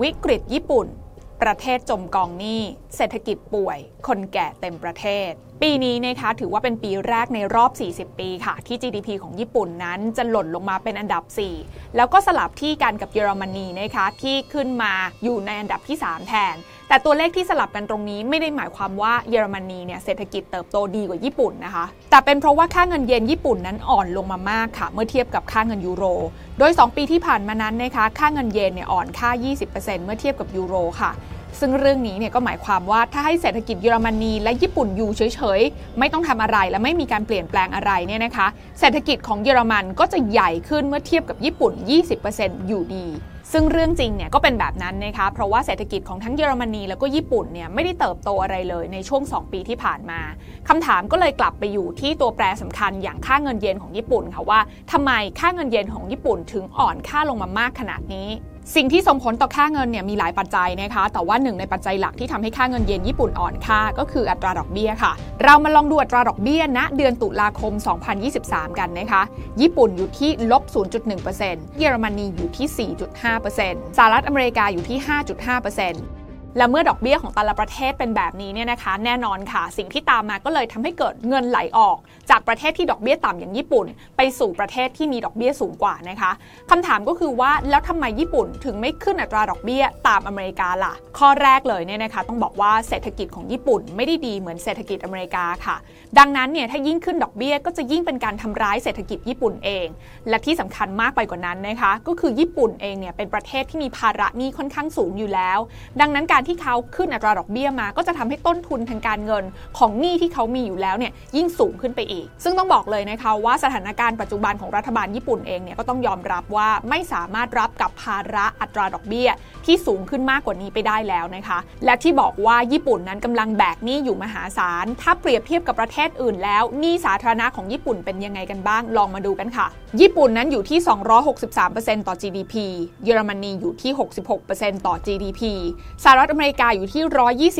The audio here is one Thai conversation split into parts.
วิกฤตญี่ปุ่น ประเทศจมกองหนี้ เศรษฐกิจป่วย คนแก่เต็มประเทศ ปีนี้นะคะถือว่าเป็นปีแรกในรอบ 40 ปีค่ะ ที่ GDP ของญี่ปุ่นนั้นจะหล่นลงมาเป็นอันดับ 4 แล้วก็สลับที่กันกับเยอรมนีนะคะที่ขึ้นมาอยู่ในอันดับที่ 3 แทน แต่ตัวเลขที่สลับกันตรงนี้ไม่ได้หมายความว่าเยอรมนีเนี่ยเศรษฐกิจเติบโตดีกว่าญี่ปุ่นนะคะ แต่เป็นเพราะว่าค่าเงินเยนญี่ปุ่นนั้นอ่อนลงมามากค่ะ เมื่อเทียบกับค่าเงินยูโร โดย 2 ปีที่ผ่านมานั้นนะคะค่าเงินเยนเนี่ยอ่อนค่า 20%เมื่อเทียบกับยูโรค่ะซึ่งเรื่องนี้เนี่ยก็หมายความว่าถ้าให้เศรษฐกิจเยอรมนีและญี่ปุ่นอยู่เฉยๆ ไม่ต้องทำอะไรและไม่มีการเปลี่ยนแปลงอะไรเนี่ยนะคะ เศรษฐกิจของเยอรมันก็จะใหญ่ขึ้นเมื่อเทียบกับญี่ปุ่น 20%อยู่ดี ซึ่งเรื่องจริงเนี่ยก็เป็นแบบนั้นนะคะเพราะว่าเศรษฐกิจของทั้งเยอรมนีแล้วก็ญี่ปุ่นเนี่ยไม่ได้เติบโตอะไรเลยในช่วง 2 ปีที่ผ่านมาคำถามก็เลยกลับไปอยู่ที่ตัวแปรสำคัญอย่างค่าเงินเยนของญี่ปุ่นค่ะว่าทำไมค่าเงินเยนของญี่ปุ่นถึงอ่อนค่าลงมามากขนาดนี้ สิ่งที่ส่งผลต่อค่าเงินเนี่ยมีหลายปัจจัยนะคะ แต่ว่าหนึ่งในปัจจัยหลักที่ทำให้ค่าเงินเยนญี่ปุ่นอ่อนค่าก็คืออัตราดอกเบี้ยค่ะ เรามาลองดูอัตราดอกเบี้ยณเดือนตุลาคม 2023 กันนะคะ ญี่ปุ่นอยู่ที่ลบ 0.1%เยอรมนีอยู่ที่ 4.5%สหรัฐอเมริกาอยู่ที่ 5.5% และเมื่อดอกเบี้ยของแต่ละประเทศเป็นแบบนี้เนี่ยนะคะ แน่นอนค่ะ สิ่งที่ตามมาก็เลยทำให้เกิดเงินไหลออก จากประเทศที่ดอกเบี้ยต่ำอย่างญี่ปุ่น ไปสู่ประเทศที่มีดอกเบี้ยสูงกว่านะคะคำถามก็คือว่าแล้วทำไมญี่ปุ่นถึงไม่ขึ้นอัตราดอกเบี้ยตามอเมริกาล่ะ ข้อแรกเลยเนี่ยนะคะ ต้องบอกว่าเศรษฐกิจของญี่ปุ่นไม่ได้ดีเหมือนเศรษฐกิจอเมริกาค่ะ ดังนั้นเนี่ยถ้ายิ่งขึ้นดอกเบี้ยก็จะยิ่งเป็นการทำร้ายเศรษฐกิจญี่ปุ่นเอง และที่สำคัญมากไปกว่านั้นนะคะ ก็คือญี่ปุ่นเองเนี่ยเป็นประเทศที่มีภาระหนี้ค่อนข้างสูงอยู่แล้ว ดังนั้นการที่เขาขึ้นอัตราดอกเบี้ยมา ก็จะทำให้ต้นทุนทางการเงินของหนี้ที่เขามีอยู่แล้วเนี่ยยิ่งสูงขึ้นไปอีก ซึ่งต้องบอกเลยนะคะว่าสถานการณ์ปัจจุบันของรัฐบาลญี่ปุ่นเองเนี่ยก็ต้องยอมรับว่าไม่สามารถรับกับภาระอัตราดอกเบี้ย ที่สูงขึ้นมากกว่านี้ไปได้แล้วนะคะ และที่บอกว่าญี่ปุ่นนั้นกำลังแบกหนี้อยู่มหาศาล ถ้าเปรียบเทียบกับประเทศอื่นแล้วหนี้สาธารณะของญี่ปุ่นเป็นยังไงกันบ้าง ลองมาดูกันค่ะ ญี่ปุ่นนั้นอยู่ที่ 263%ต่อ GDP เยอรมนีอยู่ที่ 66%ต่อ GDP สหรัฐอเมริกาอยู่ที่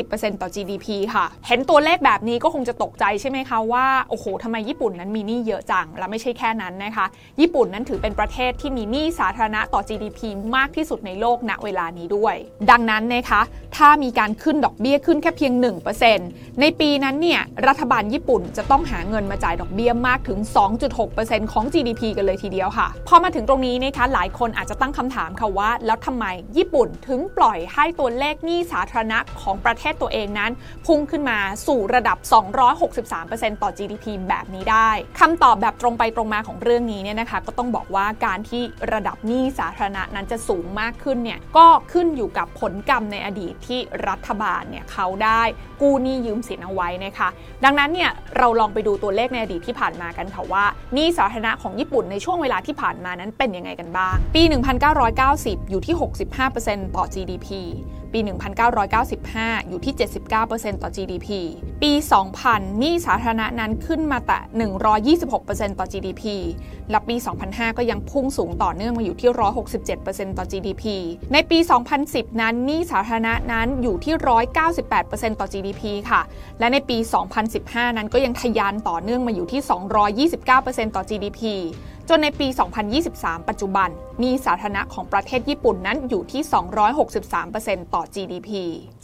120%ต่อ GDP ค่ะ เห็นตัวเลขแบบนี้ก็คงจะตกใจใช่ไหมคะว่า โอ้โหทำไมญี่ปุ่นนั้นมีหนี้เยอะจัง และไม่ใช่แค่นั้นนะคะ ญี่ปุ่นนั้นถือเป็นประเทศที่มีหนี้สาธารณะต่อ GDP มากที่สุดในโลกณเวลานี้ด้วย ดังนั้นนะคะ ถ้ามีการขึ้นดอกเบี้ยขึ้นแค่เพียง 1%ในปีนั้นเนี่ยรัฐบาลญี่ปุ่นจะต้องหาเงินมาจ่ายดอกเบี้ยมากถึง 2.6%ของ GDP กันเลยทีเดียวค่ะ พอมาถึงตรงนี้นะคะหลายคนอาจจะตั้งคำถามค่ะว่า แล้วทำไมญี่ปุ่นถึงปล่อยให้ตัวเลขหนี้สาธารณะของประเทศตัวเองนั้น พุ่งขึ้นมาสู่ระดับ 263%ต่อ GDP แบบนี้ได้คำตอบแบบตรงไปตรงมาของเรื่องนี้เนี่ยนะคะ ก็ต้องบอกว่าการที่ระดับหนี้สาธารณะนั้นจะสูงมากขึ้นเนี่ยก็ขึ้นอยู่กับผลกรรมในอดีตที่รัฐบาลเนี่ยเขาได้กู้หนี้ยืมสินเอาไว้นะคะดังนั้นเนี่ยเราลองไปดูตัวเลขในอดีตที่ผ่านมากันค่ะว่าหนี้สาธารณะของญี่ปุ่นในช่วงเวลาที่ผ่านมานั้นเป็นยังไงกันบ้าง ปี 1990 อยู่ที่ 65%ต่อ GDP ปี 1995 อยู่ที่ 79%ต่อ GDP ปี 2000 หนี้สาธารณะนั้นขึ้นมาแต่ 126%ต่อ GDP และปี 2005 ก็ยังพุ่งสูงต่อเนื่องมาอยู่ที่ 167%ต่อ GDP ในปี 2010 นั้นหนี้สาธารณะนั้นอยู่ที่ 198%ต่อ GDP ค่ะ และในปี 2015 นั้นก็ยังทะยานต่อเนื่องมาอยู่ที่ 229%ต่อ GDP จนในปี 2023 ปัจจุบันหนี้สาธารณะของประเทศญี่ปุ่นนั้นอยู่ที่ 263%ต่อ GDP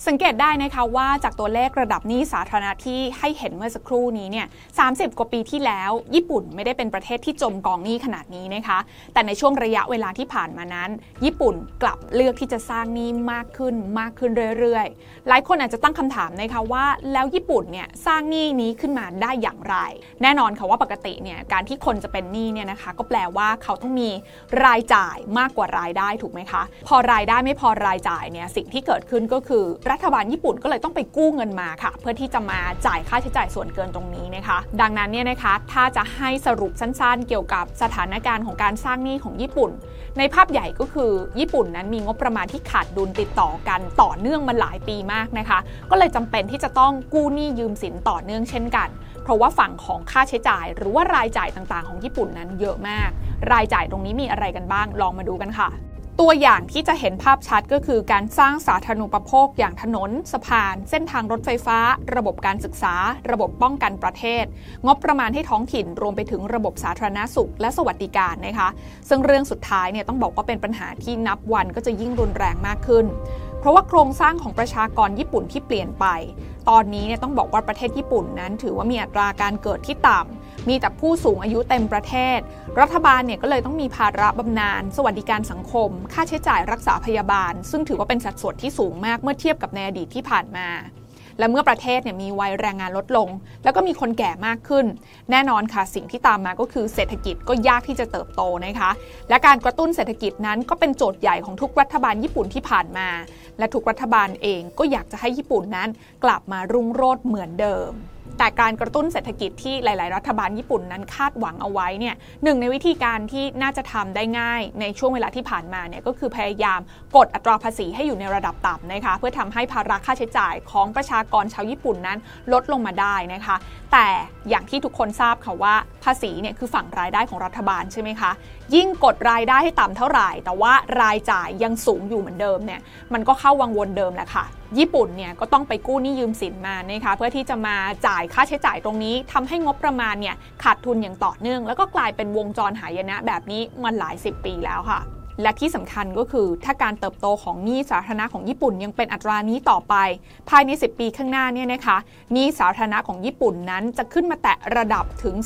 สังเกตได้นะคะว่าจากตัวเลขระดับหนี้สาธารณะที่ให้เห็นเมื่อสักครู่นี้เนี่ย 30 กว่าปีที่แล้ว ญี่ปุ่นไม่ได้เป็นประเทศที่จมกองหนี้ขนาดนี้นะคะ แต่ในช่วงระยะเวลาที่ผ่านมานั้น ญี่ปุ่นกลับเลือกที่จะสร้างหนี้มากขึ้นมากขึ้นเรื่อยๆ หลายคนอาจจะตั้งคำถามนะคะว่าแล้วญี่ปุ่นเนี่ยสร้างหนี้นี้ขึ้นมาได้อย่างไร แน่นอนค่ะว่าปกติเนี่ยการที่คนจะเป็นหนี้เนี่ยนะคะก็แปลว่าเขาต้องมีรายจ่ายมากกว่ารายได้ถูกไหมคะ พอรายได้ไม่พอรายจ่ายเนี่ยสิ่งที่เกิดขึ้นก็คือ รัฐบาลญี่ปุ่นก็เลยต้องไปกู้เงินมาค่ะ เพื่อที่จะมาจ่ายค่าใช้จ่ายส่วนเกินตรงนี้นะคะ ดังนั้นเนี่ยนะคะถ้าจะให้สรุปสั้นๆ เกี่ยวกับสถานการณ์ของการสร้างหนี้ของญี่ปุ่น ในภาพใหญ่ก็คือญี่ปุ่นนั้นมีงบประมาณที่ขาดดุลติดต่อกันต่อเนื่องมาหลายปีมากนะคะ ก็เลยจำเป็นที่จะต้องกู้หนี้ยืมสินต่อเนื่องเช่นกัน เพราะว่าฝั่งของค่าใช้จ่าย หรือว่ารายจ่ายต่างๆ ของญี่ปุ่นนั้นเยอะมาก รายจ่ายตรงนี้มีอะไรกันบ้างลองมาดูกันค่ะตัวอย่างที่จะเห็นภาพชัดก็คือการสร้างสาธารณูปโภคอย่างถนน สะพาน เส้นทางรถไฟฟ้า ระบบการศึกษา ระบบป้องกันประเทศ งบประมาณให้ท้องถิ่นรวมไปถึงระบบสาธารณสุข และสวัสดิการนะคะ ซึ่งเรื่องสุดท้ายเนี่ยต้องบอกว่าเป็นปัญหาที่นับวันก็จะยิ่งรุนแรงมากขึ้น เพราะว่าโครงสร้างของประชากรญี่ปุ่นที่เปลี่ยนไป ตอนนี้เนี่ยต้องบอกว่าประเทศญี่ปุ่นนั้น ถือว่ามีอัตราการเกิดที่ต่ำมีแต่ผู้สูงอายุเต็มประเทศ รัฐบาลเนี่ยก็เลยต้องมีภาระบำนาญสวัสดิการสังคม ค่าใช้จ่ายรักษาพยาบาล ซึ่งถือว่าเป็นสัดส่วนที่สูงมากเมื่อเทียบกับในอดีตที่ผ่านมา และเมื่อประเทศเนี่ยมีวัยแรงงานลดลง แล้วก็มีคนแก่มากขึ้น แน่นอนค่ะสิ่งที่ตามมาก็คือเศรษฐกิจก็ยากที่จะเติบโตนะคะ และการกระตุ้นเศรษฐกิจนั้นก็เป็นโจทย์ใหญ่ของทุกรัฐบาลญี่ปุ่นที่ผ่านมา และทุกรัฐบาลเองก็อยากจะให้ญี่ปุ่นนั้น กลับมารุ่งโรจน์เหมือนเดิม แต่การกระตุ้นเศรษฐกิจที่หลาย ๆ รัฐบาลญี่ปุ่นนั้นคาดหวังเอาไว้เนี่ยหนึ่งในวิธีการที่น่าจะทำได้ง่ายในช่วงเวลาที่ผ่านมาเนี่ยก็คือพยายามกดอัตราภาษีให้อยู่ในระดับต่ำนะคะเพื่อทำให้ภาระค่าใช้จ่ายของประชากรชาวญี่ปุ่นนั้นลดลงมาได้นะคะ แต่ อย่างที่ทุกคนทราบค่ะว่า ภาษีเนี่ยคือฝั่งรายได้ของรัฐบาลใช่ไหมคะ ยิ่งกดรายได้ให้ต่ำเท่าไหร่ แต่ว่ารายจ่ายยังสูงอยู่เหมือนเดิมเนี่ยมันก็เข้าวังวนเดิมแหละค่ะ ญี่ปุ่นเนี่ยก็ต้องไปกู้หนี้ยืมสินมานะคะเพื่อที่จะมาจ่ายค่าใช้จ่ายตรงนี้ทำให้งบประมาณเนี่ยขาดทุนอย่างต่อเนื่อง แล้วก็กลายเป็นวงจรหายนะแบบนี้มาหลายสิบปีแล้วค่ะ และที่สำคัญก็คือถ้าการเติบโตของหนี้สาธารณะของญี่ปุ่นยังเป็นอัตรานี้ต่อไป ภายใน 10 ปีข้างหน้าเนี่ยนะคะหนี้สาธารณะของญี่ปุ่นนั้นจะขึ้นมาแตะระดับถึง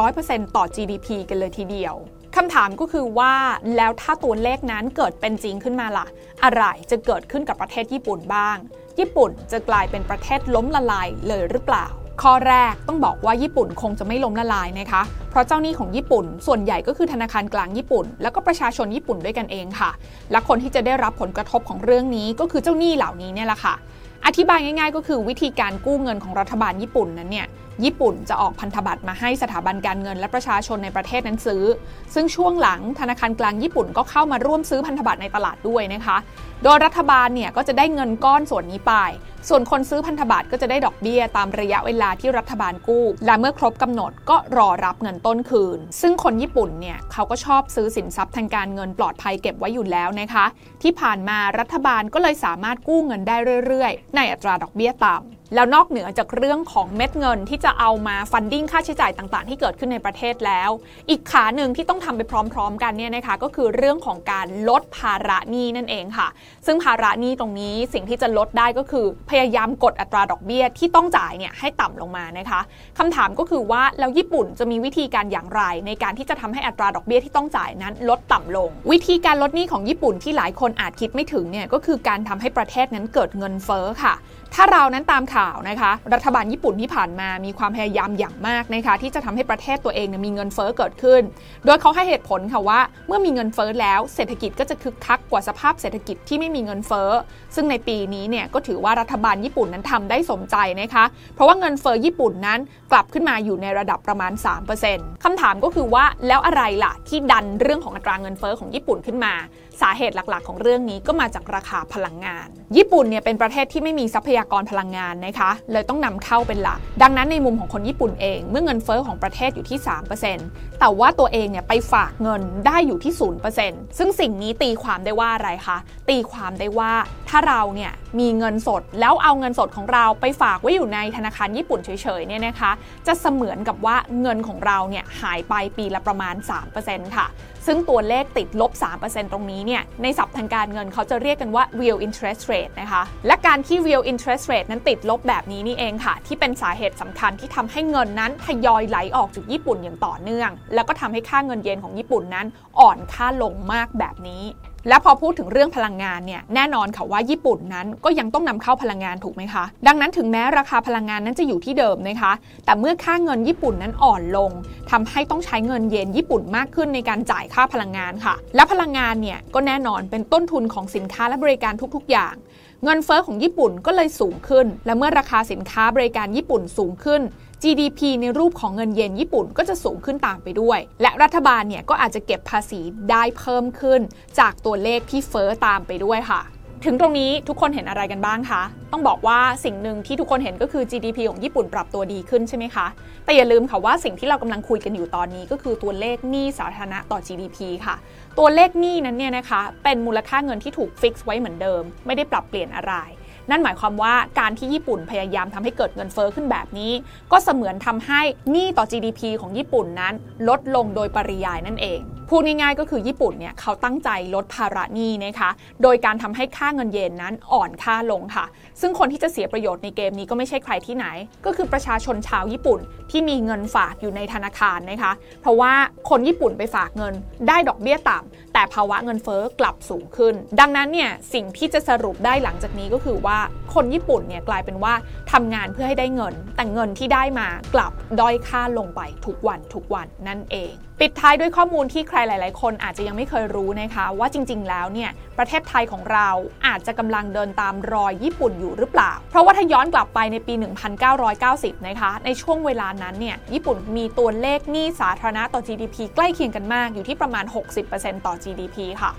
300%ต่อ GDP กันเลยทีเดียวคำถามก็คือว่าแล้วถ้าตัวเลขนั้นเกิดเป็นจริงขึ้นมาล่ะ อะไรจะเกิดขึ้นกับประเทศญี่ปุ่นบ้าง ญี่ปุ่นจะกลายเป็นประเทศล้มละลายเลยหรือเปล่า ข้อแรกต้องบอกว่าญี่ปุ่นคงจะไม่ล้มละลายนะคะ เพราะเจ้าหนี้ของญี่ปุ่น ส่วนใหญ่ก็คือธนาคารกลางญี่ปุ่น แล้วก็ประชาชนญี่ปุ่นด้วยกันเองค่ะ และคนที่จะได้รับผลกระทบของเรื่องนี้ก็คือเจ้าหนี้เหล่านี้เนี่ยแหละค่ะ อธิบายง่าย ๆ ก็คือวิธีการกู้เงินของรัฐบาลญี่ปุ่นนั้นเนี่ย ญี่ปุ่นจะออกพันธบัตรมาให้สถาบันการเงิน และประชาชนในประเทศนั้นซื้อ ซึ่งช่วงหลังธนาคารกลางญี่ปุ่นก็เข้ามาร่วมซื้อพันธบัตรในตลาดด้วยนะคะ โดยรัฐบาลเนี่ยก็จะได้เงินก้อนส่วนนี้ไป ส่วนคนซื้อพันธบัตรก็จะได้ดอกเบี้ยตามระยะเวลาที่รัฐบาลกู้ และเมื่อครบกำหนดก็รอรับเงินต้นคืน ซึ่งคนญี่ปุ่นเนี่ยเขาก็ชอบซื้อสินทรัพย์ทางการเงินปลอดภัยเก็บไว้อยู่แล้วนะคะ ที่ผ่านมารัฐบาลก็เลยสามารถกู้เงินได้เรื่อย ๆ ในอัตราดอกเบี้ยต่ำ แล้วนอกเหนือจากเรื่องของเม็ดเงินที่จะเอามาฟันดิ้งค่าใช้จ่ายต่างๆ ที่เกิดขึ้นในประเทศแล้ว อีกขาหนึ่งที่ต้องทำไปพร้อม ๆ กันเนี่ยนะคะก็คือเรื่องของการลดภาระหนี้นั่นเองค่ะ ซึ่งภาระหนี้ตรงนี้สิ่งที่จะลดได้ก็คือ พยายามกดอัตราดอกเบี้ยที่ต้องจ่ายเนี่ยให้ต่ำลงมานะคะคำถามก็คือว่าแล้วญี่ปุ่นจะมีวิธีการอย่างไร ในการที่จะทำให้อัตราดอกเบี้ยที่ต้องจ่ายนั้น ลดต่ำลง วิธีการลดหนี้ของญี่ปุ่นที่หลายคนอาจคิดไม่ถึงเนี่ยก็คือการทำให้ประเทศนั้นเกิดเงินเฟ้อค่ะ ถ้าเรานั้นตามข่าวนะคะ รัฐบาลญี่ปุ่นที่ผ่านมามีความพยายามอย่างมากนะคะที่จะทำให้ประเทศตัวเองมีเงินเฟ้อเกิดขึ้น โดยเขาให้เหตุผลค่ะว่า เมื่อมีเงินเฟ้อแล้วเศรษฐกิจก็จะคึกคักกว่าสภาพเศรษฐกิจที่ไม่มีเงินเฟ้อ ซึ่งในปีนี้เนี่ยก็ถือว่ารัฐบาลญี่ปุ่นนั้นทำได้สมใจนะคะ เพราะว่าเงินเฟ้อญี่ปุ่นนั้นกลับขึ้นมาอยู่ในระดับประมาณ 3%คำถามก็คือว่าแล้วอะไรล่ะที่ดันเรื่องของอัตราเงินเฟ้อของญี่ปุ่นขึ้นมา สาเหตุหลักๆ ของเรื่องนี้ก็มาจากราคาพลังงาน ญี่ปุ่นเนี่ยเป็นประเทศที่ไม่มีทรัพยากรพลังงานนะคะ เลยต้องนำเข้าเป็นหลัก ดังนั้นในมุมของคนญี่ปุ่นเอง เมื่อเงินเฟอ้อของประเทศอยู่ที่ 3%แต่ว่าตัวเองเนี่ยไปฝากเงินได้อยู่ที่ 0%ซึ่งสิ่งนี้ตีความได้ว่าอะไรคะ ตีความได้ว่าถ้าเราเนี่ยมีเงินสดแล้วเอาเงินสดของเราไปฝากไว้อยู่ในธนาคารญี่ปุ่นเฉยๆเนี่ยนะคะ จะเสมือนกับว่าเงินของเราเนี่ยหายไปปีละประมาณ 3%ค่ะ ซึ่งตัวเลขติดลบ 3%ตรงนี้เนี่ยในศัพท์ทางการเงินเขาจะเรียกกันว่า real interest rate นะคะ และการที่ real interest rate นั้นติดลบแบบนี้นี่เองค่ะ ที่เป็นสาเหตุสำคัญที่ทำให้เงินนั้นทยอยไหลออกจากญี่ปุ่นอย่างต่อเนื่อง แล้วก็ทำให้ค่าเงินเยนของญี่ปุ่นนั้นอ่อนค่าลงมากแบบนี้และพอพูดถึงเรื่องพลังงานเนี่ยแน่นอนค่ะว่าญี่ปุ่นนั้นก็ยังต้องนำเข้าพลังงานถูกไหมคะ ดังนั้นถึงแม้ราคาพลังงานนั้นจะอยู่ที่เดิมนะคะ แต่เมื่อค่าเงินญี่ปุ่นนั้นอ่อนลงทำให้ต้องใช้เงินเยนญี่ปุ่นมากขึ้นในการจ่ายค่าพลังงานค่ะ และพลังงานเนี่ยก็แน่นอนเป็นต้นทุนของสินค้าและบริการทุกๆอย่าง เงินเฟอ้อของญี่ปุ่นก็เลยสูงขึ้น และเมื่อราคาสินค้าบริการญี่ปุ่นสูงขึ้น GDP ในรูปของเงินเยนญี่ปุ่นก็จะสูงขึ้นตามไปด้วย และรัฐบาลเนี่ยก็อาจจะเก็บภาษีได้เพิ่มขึ้น จากตัวเลขที่เฟอ้อตามไปด้วยค่ะ ถึงตรงนี้ทุกคนเห็นอะไรกันบ้างคะ ต้องบอกว่าสิ่งหนึ่งที่ทุกคนเห็นก็คือ GDP ของญี่ปุ่นปรับตัวดีขึ้นใช่ไหมคะ แต่อย่าลืมค่ะว่าสิ่งที่เรากำลังคุยกันอยู่ตอนนี้ก็คือตัวเลขหนี้สาธารณะต่อ GDP ค่ะ ตัวเลขหนี้นั้นเนี่ยนะคะ เป็นมูลค่าเงินที่ถูกฟิกซ์ไว้เหมือนเดิม ไม่ได้ปรับเปลี่ยนอะไร นั่นหมายความว่าการที่ญี่ปุ่นพยายามทำให้เกิดเงินเฟอ้อขึ้นแบบนี้ ก็เสมือนทำให้หนี้ต่อ GDP ของญี่ปุ่นนั้น ลดลงโดยปริยายนั่นเอง พูดง่ายๆ ก็คือญี่ปุ่นเนี่ยเขาตั้งใจลดภาระหนี้นะคะ โดยการทำให้ค่าเงินเยนนั้นอ่อนค่าลงค่ะ ซึ่งคนที่จะเสียประโยชน์ในเกมนี้ก็ไม่ใช่ใครที่ไหน ก็คือประชาชนชาวญี่ปุ่นที่มีเงินฝากอยู่ในธนาคารนะคะ เพราะว่าคนญี่ปุ่นไปฝากเงินได้ดอกเบี้ยต่ำแต่ภาวะเงินเฟอ้อกลับสูงขึ้น ดังนั้นเนี่ยสิ่งที่จะสรุปได้หลังจากนี้ก็คือว่าคนญี่ปุ่นเนี่ยกลายเป็นว่าทำงานเพื่อให้ได้เงิน แต่เงินที่ได้มากลับด้อยค่าลงไปทุกวันทุกวันนั่นเอง ปิดท้ายด้วยข้อมูลที่ใครหลาย ๆ คนอาจจะยังไม่เคยรู้นะคะ ว่าจริง ๆ แล้วเนี่ยประเทศไทยของเราอาจจะกำลังเดินตามรอยญี่ปุ่นอยู่หรือเปล่า เพราะว่าถ้าย้อนกลับไปในปี 1990 นะคะ ในช่วงเวลานั้นเนี่ยญี่ปุ่นมีตัวเลขหนี้สาธารณะต่อ GDP ใกล้เคียงกันมากอยู่ที่ประมาณ 60%ต่อ GDP ค่ะ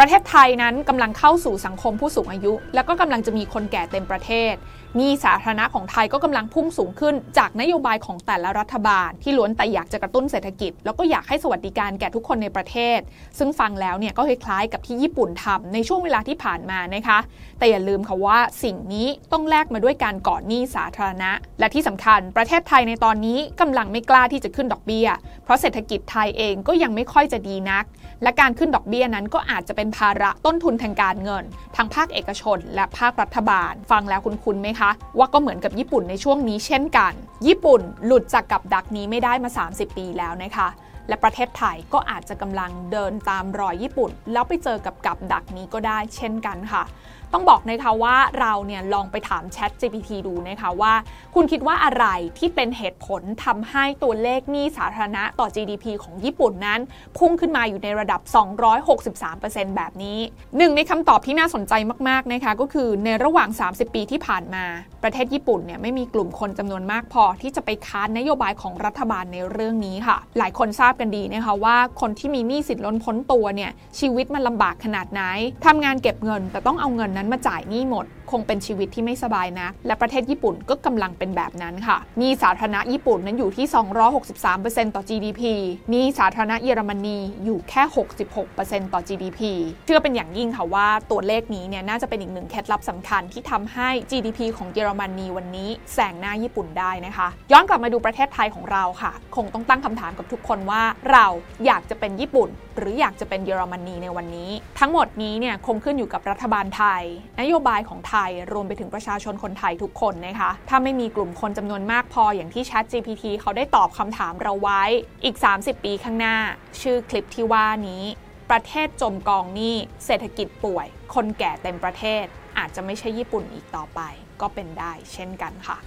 ประเทศไทยนั้นกำลังเข้าสู่สังคมผู้สูงอายุ แล้วก็กำลังจะมีคนแก่เต็มประเทศหนี้สาธารณะของไทยก็กำลังพุ่งสูงขึ้น จากนโยบายของแต่ละรัฐบาล ที่ล้วนแต่อยากจะกระตุ้นเศรษฐกิจ แล้วก็อยากให้สวัสดิการแก่ทุกคนในประเทศ ซึ่งฟังแล้วเนี่ยก็คล้ายๆกับที่ญี่ปุ่นทำในช่วงเวลาที่ผ่านมานะคะ แต่อย่าลืมค่ะว่าสิ่งนี้ต้องแลกมาด้วยการก่อหนี้สาธารณะ และที่สำคัญประเทศไทยในตอนนี้กำลังไม่กล้าที่จะขึ้นดอกเบี้ย เพราะเศรษฐกิจไทยเองก็ยังไม่ค่อยจะดีนัก และการขึ้นดอกเบี้ยนั้นก็อาจจะเป็นภาระต้นทุนทางการเงินทางภาคเอกชน และภาครัฐบาล ฟังแล้วคุณคุณไหมคะ ว่าก็เหมือนกับญี่ปุ่นในช่วงนี้เช่นกัน ญี่ปุ่นหลุดจากกับดักนี้ไม่ได้มา 30 ปีแล้วนะคะ และประเทศไทยก็อาจจะกำลังเดินตามรอยญี่ปุ่น แล้วไปเจอกับกับดักนี้ก็ได้เช่นกันค่ะ ต้องบอกนะคะว่าเราเนี่ยลองไปถาม Chat GPT ดูนะคะว่า คุณคิดว่าอะไรที่เป็นเหตุผลทำให้ตัวเลขหนี้สาธารณะต่อ GDP ของญี่ปุ่นนั้น พุ่งขึ้นมาอยู่ในระดับ 263%แบบนี้หนึ่งในคำตอบที่น่าสนใจมากๆนะคะก็คือในระหว่าง 30 ปีที่ผ่านมาประเทศญี่ปุ่นเนี่ยไม่มีกลุ่มคนจำนวนมากพอที่จะไปค้านนโยบายของรัฐบาลในเรื่องนี้ค่ะ หลายคนทราบกันดีนะคะว่าคนที่มีหนี้สินล้นพ้นตัวเนี่ยชีวิตมันลำบากขนาดไหนทำงานเก็บเงิน แต่ต้องเอาเงินนั้นมาจ่ายหนี้หมด คงเป็นชีวิตที่ไม่สบายนะ และประเทศญี่ปุ่นก็กำลังเป็นแบบนั้นค่ะมีสาธารณะญี่ปุ่นนั้นอยู่ที่ 263%ต่อ GDP มีสาธารณะเยอรมนีอยู่แค่ 66%ต่อ GDP เชื่อเป็นอย่างยิ่งค่ะว่าตัวเลขนี้เนี่ยน่าจะเป็นอีกหนึ่งเคล็ดลับสำคัญที่ทำให้ GDP ของเยอรมนีวันนี้แซงหน้าญี่ปุ่นได้นะคะ ย้อนกลับมาดูประเทศไทยของเราค่ะ คงต้องตั้งคำถามกับทุกคนว่าเราอยากจะเป็นญี่ปุ่น หรืออยากจะเป็นเยอรมนีในวันนี้ ทั้งหมดนี้เนี่ยคงขึ้นอยู่กับรัฐบาลไทย นโยบายของไทยรวมไปถึงประชาชนคนไทยทุกคนนะคะถ้าไม่มีกลุ่มคนจำนวนมากพออย่างที่ Chat GPT เขาได้ตอบคำถามเราไว้อีก 30 ปีข้างหน้า ชื่อคลิปที่ว่านี้ ประเทศจมกองหนี้เศรษฐกิจป่วย คนแก่เต็มประเทศ อาจจะไม่ใช่ญี่ปุ่นอีกต่อไป ก็เป็นได้เช่นกันค่ะ